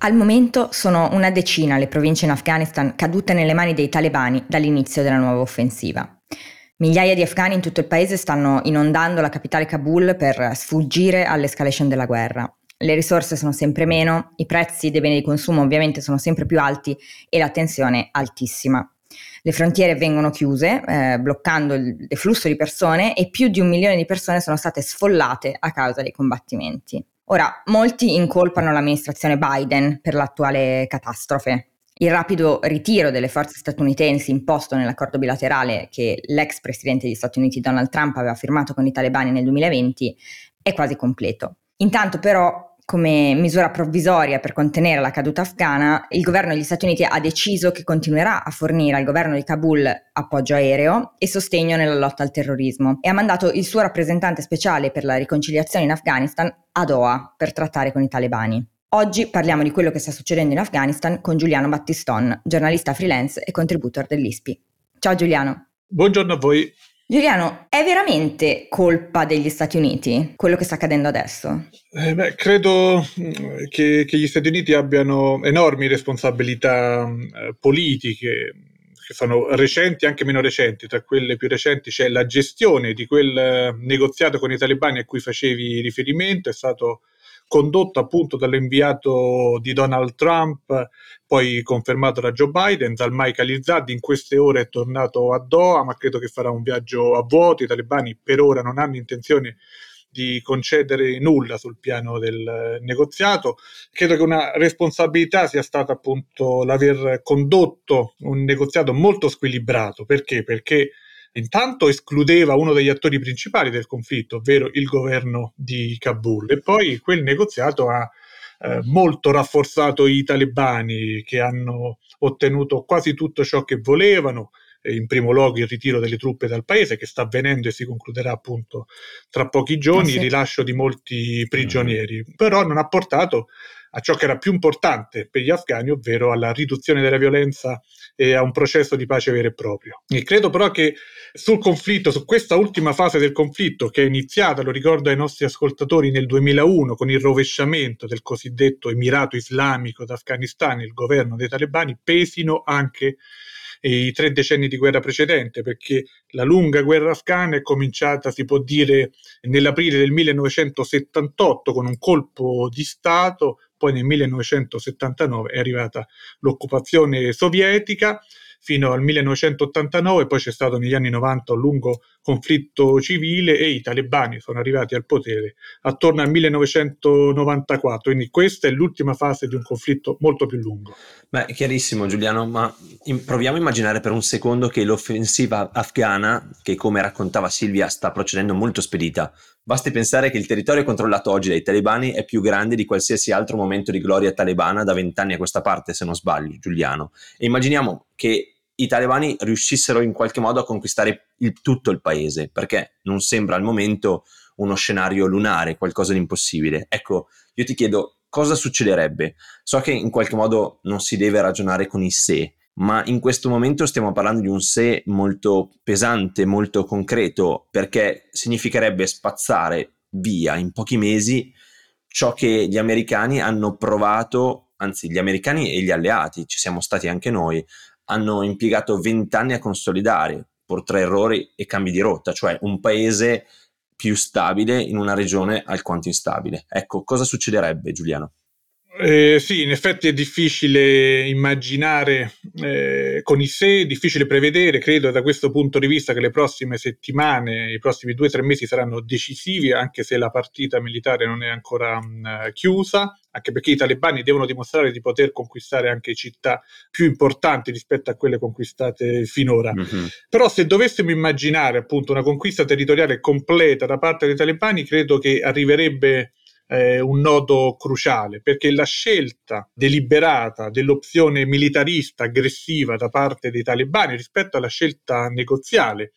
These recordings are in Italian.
Al momento sono una decina le province in Afghanistan cadute nelle mani dei talebani dall'inizio della nuova offensiva. Migliaia di afghani in tutto il paese stanno inondando la capitale Kabul per sfuggire all'escalation della guerra. Le risorse sono sempre meno, i prezzi dei beni di consumo ovviamente sono sempre più alti e la tensione altissima. Le frontiere vengono chiuse, eh, bloccando il deflusso di persone e più di un milione di persone sono state sfollate a causa dei combattimenti. Ora, molti incolpano l'amministrazione Biden per l'attuale catastrofe. Il rapido ritiro delle forze statunitensi imposto nell'accordo bilaterale che l'ex presidente degli Stati Uniti Donald Trump aveva firmato con i talebani nel 2020 è quasi completo. Intanto però come misura provvisoria per contenere la caduta afghana, il governo degli Stati Uniti ha deciso che continuerà a fornire al governo di Kabul appoggio aereo e sostegno nella lotta al terrorismo e ha mandato il suo rappresentante speciale per la riconciliazione in Afghanistan a Doha per trattare con i talebani. Oggi parliamo di quello che sta succedendo in Afghanistan con Giuliano Battiston, giornalista freelance e contributor dell'ISPI. Ciao Giuliano. Buongiorno a voi. Giuliano, è veramente colpa degli Stati Uniti quello che sta accadendo adesso? Eh beh, credo mm, che, che, gli Stati Uniti abbiano enormi responsabilità eh, politiche che sono recenti e anche meno recenti. Tra quelle più recenti c'è la gestione di quel eh, negoziato con i talebani a cui facevi riferimento, è stato condotto appunto dall'inviato di Donald Trump, poi confermato da Joe Biden, dal Mike Alizad, in queste ore è tornato a Doha, ma credo che farà un viaggio a vuoto, i talebani per ora non hanno intenzione di concedere nulla sul piano del negoziato. Credo che una responsabilità sia stata appunto l'aver condotto un negoziato molto squilibrato. Perché? Perché intanto escludeva uno degli attori principali del conflitto, ovvero il governo di Kabul, e poi quel negoziato ha eh, molto rafforzato i talebani che hanno ottenuto quasi tutto ciò che volevano, in primo luogo il ritiro delle truppe dal paese che sta avvenendo e si concluderà appunto tra pochi giorni, ah, sì. il rilascio di molti prigionieri, mm. però non ha portato a ciò che era più importante per gli afghani, ovvero alla riduzione della violenza e a un processo di pace vero e proprio. E credo però che sul conflitto, su questa ultima fase del conflitto che è iniziata, lo ricordo ai nostri ascoltatori, nel 2001 con il rovesciamento del cosiddetto Emirato Islamico d'Afghanistan, il governo dei talebani, pesino anche i tre decenni di guerra precedente, perché la lunga guerra afghana è cominciata, si può dire, nell'aprile del 1978 con un colpo di Stato poi nel 1979 è arrivata l'occupazione sovietica fino al 1989, poi c'è stato negli anni 90 un lungo conflitto civile e i talebani sono arrivati al potere attorno al 1994, quindi questa è l'ultima fase di un conflitto molto più lungo. Beh, chiarissimo Giuliano, ma proviamo a immaginare per un secondo che l'offensiva afghana, che come raccontava Silvia sta procedendo molto spedita, Basti pensare che il territorio controllato oggi dai talebani è più grande di qualsiasi altro momento di gloria talebana da vent'anni a questa parte, se non sbaglio, Giuliano. E immaginiamo che i talebani riuscissero in qualche modo a conquistare il, tutto il paese, perché non sembra al momento uno scenario lunare, qualcosa di impossibile. Ecco, io ti chiedo cosa succederebbe. So che in qualche modo non si deve ragionare con i se, ma in questo momento stiamo parlando di un se molto pesante, molto concreto, perché significherebbe spazzare via in pochi mesi ciò che gli americani hanno provato, anzi gli americani e gli alleati, ci siamo stati anche noi, hanno impiegato vent'anni a consolidare por tre errori e cambi di rotta, cioè un paese più stabile in una regione alquanto instabile. Ecco, cosa succederebbe Giuliano? Eh, sì, in effetti è difficile immaginare eh, con i sé, è difficile prevedere, credo da questo punto di vista che le prossime settimane, i prossimi due o tre mesi saranno decisivi, anche se la partita militare non è ancora mh, chiusa, anche perché i talebani devono dimostrare di poter conquistare anche città più importanti rispetto a quelle conquistate finora. Mm-hmm. Però se dovessimo immaginare appunto una conquista territoriale completa da parte dei talebani, credo che arriverebbe eh, un nodo cruciale, perché la scelta deliberata dell'opzione militarista aggressiva da parte dei talebani rispetto alla scelta negoziale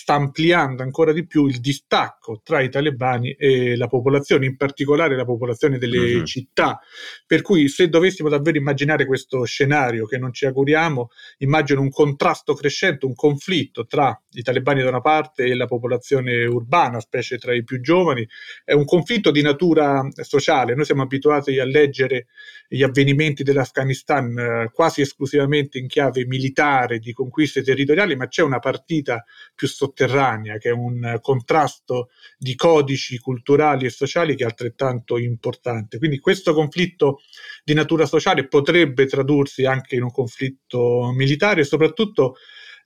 sta ampliando ancora di più il distacco tra i talebani e la popolazione, in particolare la popolazione delle uh-huh. città. Per cui se dovessimo davvero immaginare questo scenario che non ci auguriamo, immagino un contrasto crescente, un conflitto tra i talebani da una parte e la popolazione urbana, specie tra i più giovani, è un conflitto di natura sociale. Noi siamo abituati a leggere gli avvenimenti dell'Afghanistan eh, quasi esclusivamente in chiave militare, di conquiste territoriali, ma c'è una partita più sostanziale sotterranea, che è un contrasto di codici culturali e sociali che è altrettanto importante. Quindi questo conflitto di natura sociale potrebbe tradursi anche in un conflitto militare e soprattutto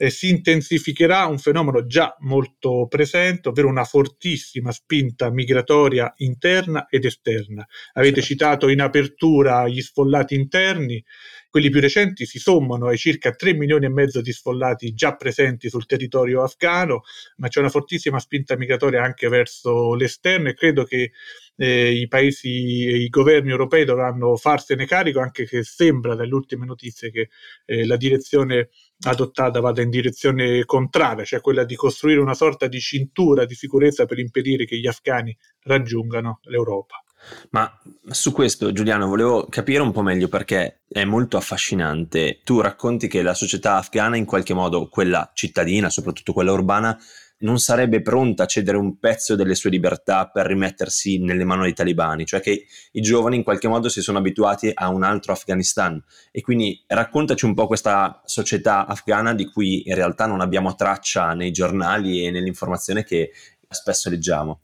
eh, si intensificherà un fenomeno già molto presente, ovvero una fortissima spinta migratoria interna ed esterna. Avete citato in apertura gli sfollati interni, quelli più recenti si sommano ai circa 3 milioni e mezzo di sfollati già presenti sul territorio afghano, ma c'è una fortissima spinta migratoria anche verso l'esterno e credo che eh, i paesi, i governi europei dovranno farsene carico, anche se sembra dalle ultime notizie che eh, la direzione adottata vada in direzione contraria, cioè quella di costruire una sorta di cintura di sicurezza per impedire che gli afghani raggiungano l'Europa. Ma su questo, Giuliano, volevo capire un po' meglio perché è molto affascinante. Tu racconti che la società afghana, in qualche modo, quella cittadina, soprattutto quella urbana, non sarebbe pronta a cedere un pezzo delle sue libertà per rimettersi nelle mani dei talibani, cioè che i giovani in qualche modo si sono abituati a un altro Afghanistan. E quindi raccontaci un po' questa società afghana di cui in realtà non abbiamo traccia nei giornali e nell'informazione che spesso leggiamo.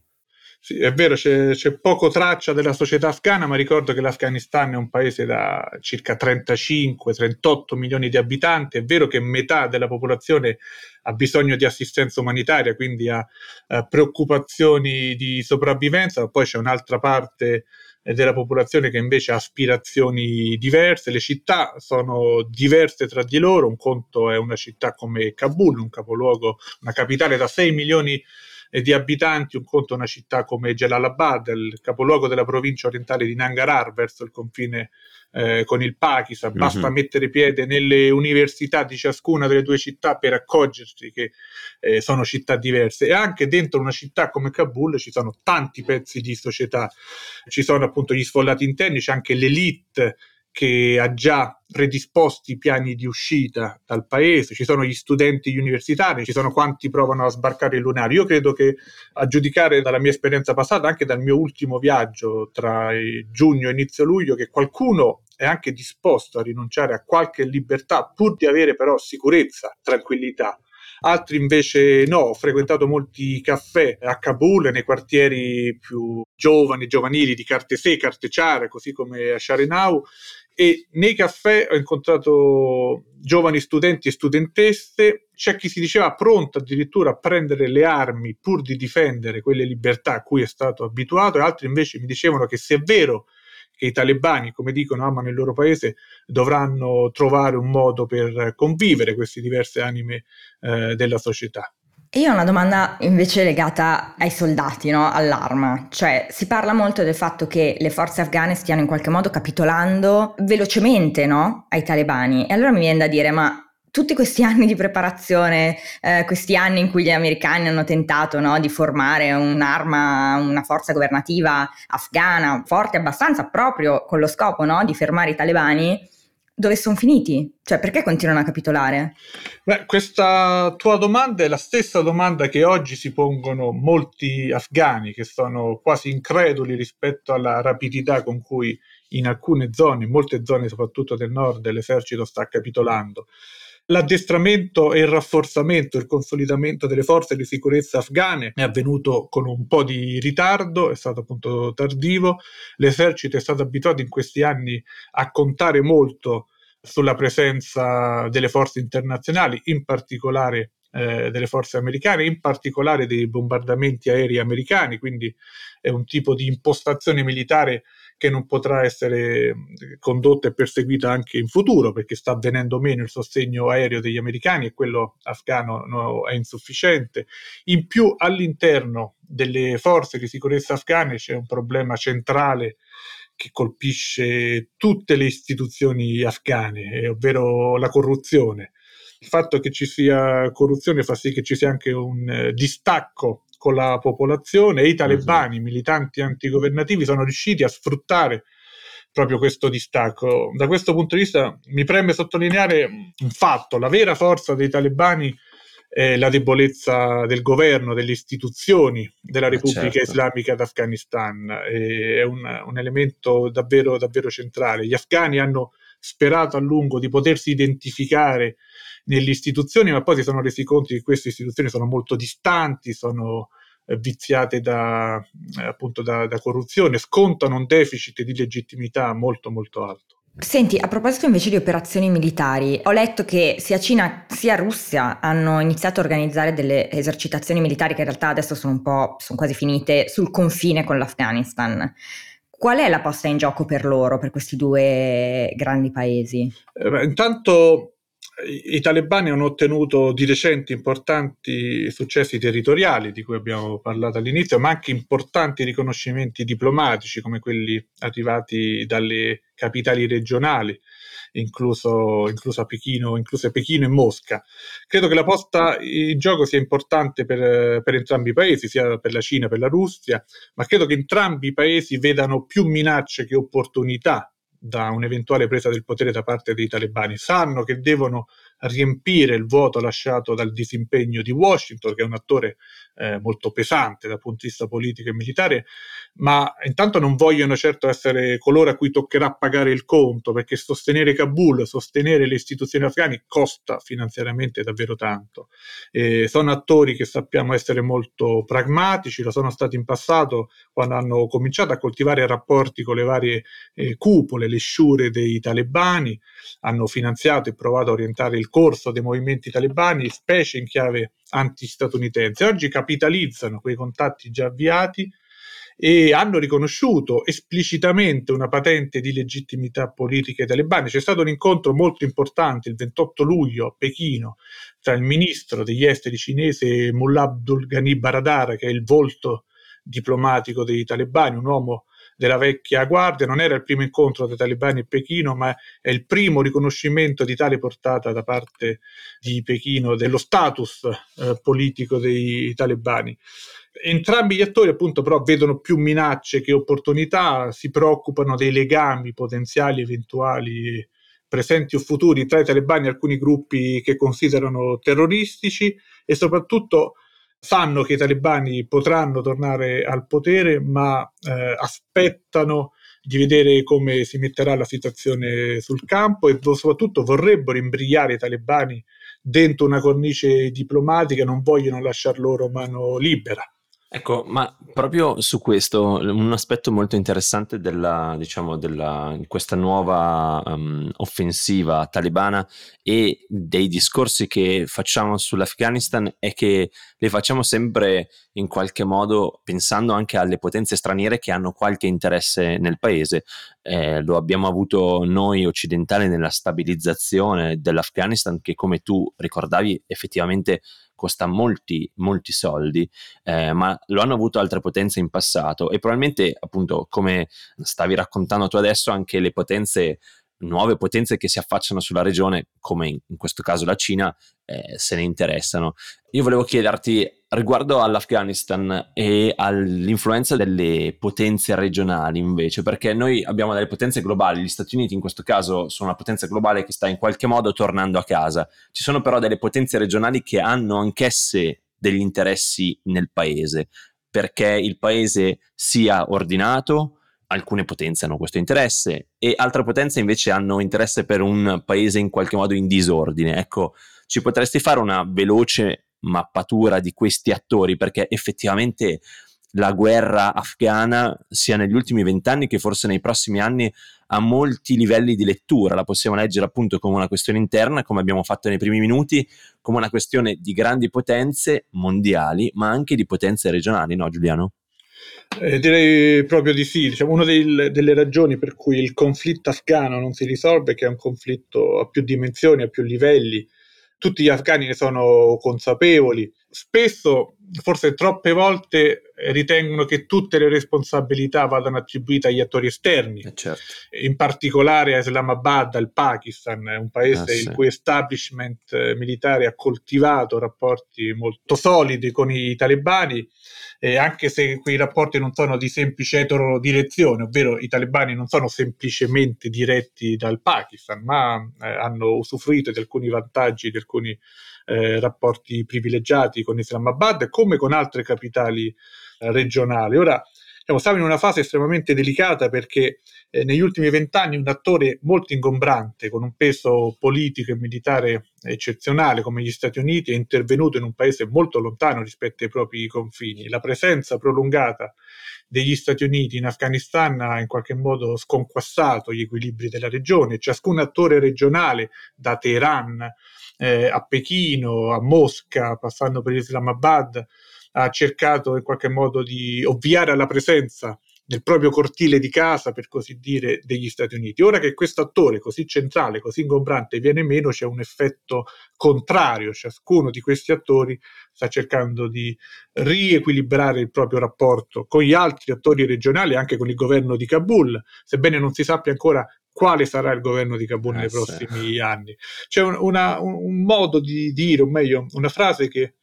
Sì, è vero, c'è, c'è, poco traccia della società afghana, ma ricordo che l'Afghanistan è un paese da circa 35-38 milioni di abitanti. È vero che metà della popolazione ha bisogno di assistenza umanitaria, quindi ha eh, preoccupazioni di sopravvivenza, ma poi c'è un'altra parte eh, della popolazione che invece ha aspirazioni diverse. Le città sono diverse tra di loro. Un conto è una città come Kabul, un capoluogo, una capitale da 6 milioni di di abitanti, un conto una città come Jalalabad, il capoluogo della provincia orientale di Nangarhar verso il confine eh, con il Pakistan, mm-hmm. basta mettere piede nelle università di ciascuna delle due città per accorgersi che eh, sono città diverse. E anche dentro una città come Kabul ci sono tanti pezzi di società, ci sono appunto gli sfollati interni, c'è anche l'elite che ha già predisposti piani di uscita dal paese, ci sono gli studenti universitari, ci sono quanti provano a sbarcare il lunario. Io credo che, a giudicare dalla mia esperienza passata, anche dal mio ultimo viaggio tra giugno e inizio luglio, che qualcuno è anche disposto a rinunciare a qualche libertà pur di avere però sicurezza, tranquillità altri invece no. Ho frequentato molti caffè a Kabul, nei quartieri più giovani, giovanili di Cartesè, Carteciare, così come a Sharenau. E nei caffè ho incontrato giovani studenti e studentesse, c'è chi si diceva pronto addirittura a prendere le armi pur di difendere quelle libertà a cui è stato abituato, e altri invece mi dicevano che se è vero che i talebani, come dicono, amano il loro paese, dovranno trovare un modo per convivere queste diverse anime eh, della società. Io ho una domanda invece legata ai soldati, no? all'arma. Cioè, si parla molto del fatto che le forze afghane stiano in qualche modo capitolando velocemente no? ai talebani. E allora mi viene da dire, ma tutti questi anni di preparazione, eh, questi anni in cui gli americani hanno tentato no, di formare un'arma, una forza governativa afghana forte abbastanza proprio con lo scopo di fermare i talebani, dove sono finiti? Cioè perché continuano a capitolare? Beh, questa tua domanda è la stessa domanda che oggi si pongono molti afghani che sono quasi increduli rispetto alla rapidità con cui in alcune zone, in molte zone soprattutto del nord, l'esercito sta capitolando l'addestramento e il rafforzamento, il consolidamento delle forze di sicurezza afghane è avvenuto con un po' di ritardo, è stato appunto tardivo. L'esercito è stato abituato in questi anni a contare molto sulla presenza delle forze internazionali, in particolare eh, delle forze americane, in particolare dei bombardamenti aerei americani, quindi è un tipo di impostazione militare che non potrà essere condotta e perseguita anche in futuro perché sta avvenendo meno il sostegno aereo degli americani e quello afghano no, è insufficiente. In più all'interno delle forze di sicurezza afghane c'è un problema centrale che colpisce tutte le istituzioni afghane, ovvero la corruzione. Il fatto che ci sia corruzione fa sì che ci sia anche un eh, distacco con la popolazione e i talebani, i militanti antigovernativi, sono riusciti a sfruttare proprio questo distacco. Da questo punto di vista mi preme sottolineare un fatto, la vera forza dei talebani è la debolezza del governo, delle istituzioni della Repubblica certo. Islamica d'Afghanistan, è un, un elemento davvero, davvero centrale. Gli afghani hanno sperato a lungo di potersi identificare nelle istituzioni, ma poi si sono resi conto che queste istituzioni sono molto distanti, sono eh, viziate da, eh, appunto da, da corruzione, scontano un deficit di legittimità molto molto alto. Senti, a proposito invece di operazioni militari, ho letto che sia Cina sia Russia hanno iniziato a organizzare delle esercitazioni militari che in realtà adesso sono un po', sono quasi finite, sul confine con l'Afghanistan. Qual è la posta in gioco per loro, per questi due grandi paesi? Eh, intanto i talebani hanno ottenuto di recente importanti successi territoriali di cui abbiamo parlato all'inizio, ma anche importanti riconoscimenti diplomatici come quelli arrivati dalle capitali regionali, incluso, incluso Pechino, incluse Pechino e Mosca. Credo che la posta in gioco sia importante per, per entrambi i paesi, sia per la Cina che per la Russia, ma credo che entrambi i paesi vedano più minacce che opportunità da un'eventuale presa del potere da parte dei talebani, sanno che devono riempire il vuoto lasciato dal disimpegno di Washington, che è un attore eh, molto pesante dal punto di vista politico e militare, ma intanto non vogliono certo essere coloro a cui toccherà pagare il conto, perché sostenere Kabul, sostenere le istituzioni afghane costa finanziariamente davvero tanto. E sono attori che sappiamo essere molto pragmatici, lo sono stati in passato quando hanno cominciato a coltivare rapporti con le varie eh, cupole, le sciure dei talebani, hanno finanziato e provato a orientare il corso dei movimenti talebani, specie in chiave anti-statunitense. Oggi capitalizzano quei contatti già avviati e hanno riconosciuto esplicitamente una patente di legittimità politica ai talebani. C'è stato un incontro molto importante il 28 luglio a Pechino tra il ministro degli esteri cinese Mullah Abdul Ghani Baradar, che è il volto diplomatico dei talebani, un uomo della vecchia guardia, non era il primo incontro dei talebani a Pechino, ma è il primo riconoscimento di tale portata da parte di Pechino dello status eh, politico dei talebani. Entrambi gli attori appunto però vedono più minacce che opportunità, si preoccupano dei legami potenziali eventuali presenti o futuri tra i talebani e alcuni gruppi che considerano terroristici e soprattutto sanno che i talebani potranno tornare al potere, ma eh, aspettano di vedere come si metterà la situazione sul campo e soprattutto vorrebbero imbrigliare i talebani dentro una cornice diplomatica, non vogliono lasciar loro mano libera. Ecco, ma proprio su questo, un aspetto molto interessante della, diciamo, della, questa nuova um, offensiva talebana e dei discorsi che facciamo sull'Afghanistan è che li facciamo sempre in qualche modo pensando anche alle potenze straniere che hanno qualche interesse nel paese. Eh, lo abbiamo avuto noi occidentali nella stabilizzazione dell'Afghanistan che come tu ricordavi effettivamente costa molti, molti soldi, eh, ma lo hanno avuto altre potenze in passato e probabilmente, appunto, come stavi raccontando tu adesso, anche le potenze nuove potenze che si affacciano sulla regione, come in, questo caso la Cina, eh, se ne interessano. Io volevo chiederti riguardo all'Afghanistan e all'influenza delle potenze regionali invece, perché noi abbiamo delle potenze globali, gli Stati Uniti in questo caso sono una potenza globale che sta in qualche modo tornando a casa, ci sono però delle potenze regionali che hanno anch'esse degli interessi nel paese, perché il paese sia ordinato, alcune potenze hanno questo interesse e altre potenze invece hanno interesse per un paese in qualche modo in disordine. Ecco, ci potresti fare una veloce mappatura di questi attori perché effettivamente la guerra afghana sia negli ultimi vent'anni che forse nei prossimi anni a molti livelli di lettura. La possiamo leggere appunto come una questione interna, come abbiamo fatto nei primi minuti, come una questione di grandi potenze mondiali, ma anche di potenze regionali, no Giuliano? Eh, direi proprio di sì. Diciamo, una dei, delle ragioni per cui il conflitto afghano non si risolve è che è un conflitto a più dimensioni, a più livelli. Tutti gli afghani ne sono consapevoli. Spesso, forse troppe volte, ritengono che tutte le responsabilità vadano attribuite agli attori esterni, eh certo. in particolare a Islamabad, al Pakistan, un paese ah, sì. il cui establishment eh, militare ha coltivato rapporti molto solidi con i talebani eh, anche se quei rapporti non sono di semplice eterodirezione, ovvero i talebani non sono semplicemente diretti dal Pakistan, ma eh, hanno usufruito di alcuni vantaggi, di alcuni eh, rapporti privilegiati con Islamabad, come con altre capitali eh, regionali. Ora, diciamo, siamo in una fase estremamente delicata perché eh, negli ultimi vent'anni un attore molto ingombrante, con un peso politico e militare eccezionale come gli Stati Uniti, è intervenuto in un paese molto lontano rispetto ai propri confini. La presenza prolungata degli Stati Uniti in Afghanistan ha in qualche modo sconquassato gli equilibri della regione. Ciascun attore regionale, da Teheran eh, a Pechino, a Mosca, passando per Islamabad, ha cercato in qualche modo di ovviare alla presenza nel proprio cortile di casa, per così dire, degli Stati Uniti. Ora che questo attore così centrale, così ingombrante viene meno, c'è un effetto contrario. Ciascuno di questi attori sta cercando di riequilibrare il proprio rapporto con gli altri attori regionali, anche con il governo di Kabul, sebbene non si sappia ancora quale sarà il governo di Kabul eh, nei prossimi sì. anni. C'è un, una, un, un modo di dire, o meglio, una frase che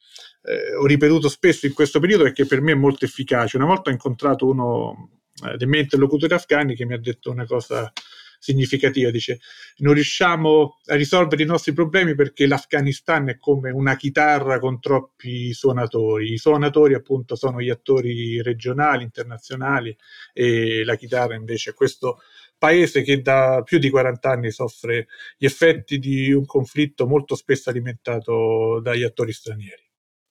eh, ho ripetuto spesso in questo periodo che per me è molto efficace. Una volta ho incontrato uno eh, dei miei interlocutori afghani che mi ha detto una cosa significativa, dice non riusciamo a risolvere i nostri problemi perché l'Afghanistan è come una chitarra con troppi suonatori, i suonatori appunto sono gli attori regionali, internazionali e la chitarra invece è questo paese che da più di 40 anni soffre gli effetti di un conflitto molto spesso alimentato dagli attori stranieri.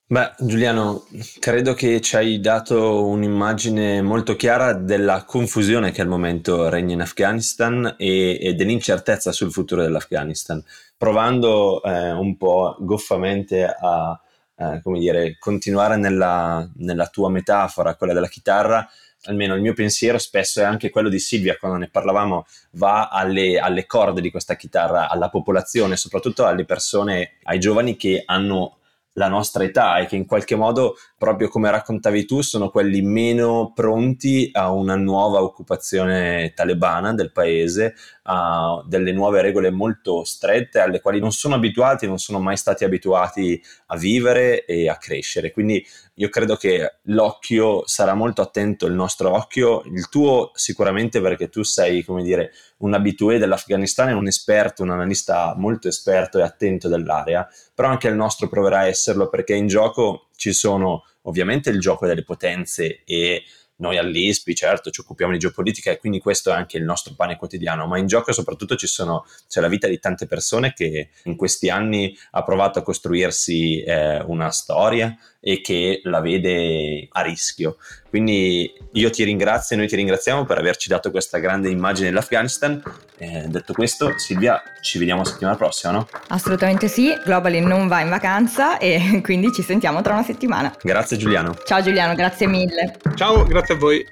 Beh, Giuliano, credo che ci hai dato un'immagine molto chiara della confusione che al momento regna in Afghanistan e, e dell'incertezza sul futuro dell'Afghanistan, provando eh, un po' goffamente a eh, dire, continuare nella, nella tua metafora, quella della chitarra, almeno il mio pensiero spesso è anche quello di Silvia, quando ne parlavamo, va alle, alle, corde di questa chitarra, alla popolazione, soprattutto alle persone, ai giovani che hanno la nostra età e che in qualche modo, proprio come raccontavi tu, sono quelli meno pronti a una nuova occupazione talebana del paese, a delle nuove regole molto strette alle quali non sono abituati, non sono mai stati abituati a vivere e a crescere. Quindi io credo che l'occhio sarà molto attento, il nostro occhio, il tuo sicuramente perché tu sei, come dire, un abitué dell'Afghanistan e un esperto, un analista molto esperto e attento dell'area, però anche il nostro proverà a esserlo perché in gioco ci sono ovviamente il gioco delle potenze e noi all'ISPI certo ci occupiamo di geopolitica e quindi questo è anche il nostro pane quotidiano, ma in gioco soprattutto ci sono, c'è la vita di tante persone che in questi anni ha provato a costruirsi eh, una storia e che la vede a rischio. Quindi io ti ringrazio e noi ti ringraziamo per averci dato questa grande immagine dell'Afghanistan. Eh, detto questo, Silvia, ci vediamo la settimana prossima, no? Assolutamente sì, Globally non va in vacanza e quindi ci sentiamo tra una settimana. Grazie Giuliano. Ciao Giuliano, grazie mille. Ciao, grazie a voi.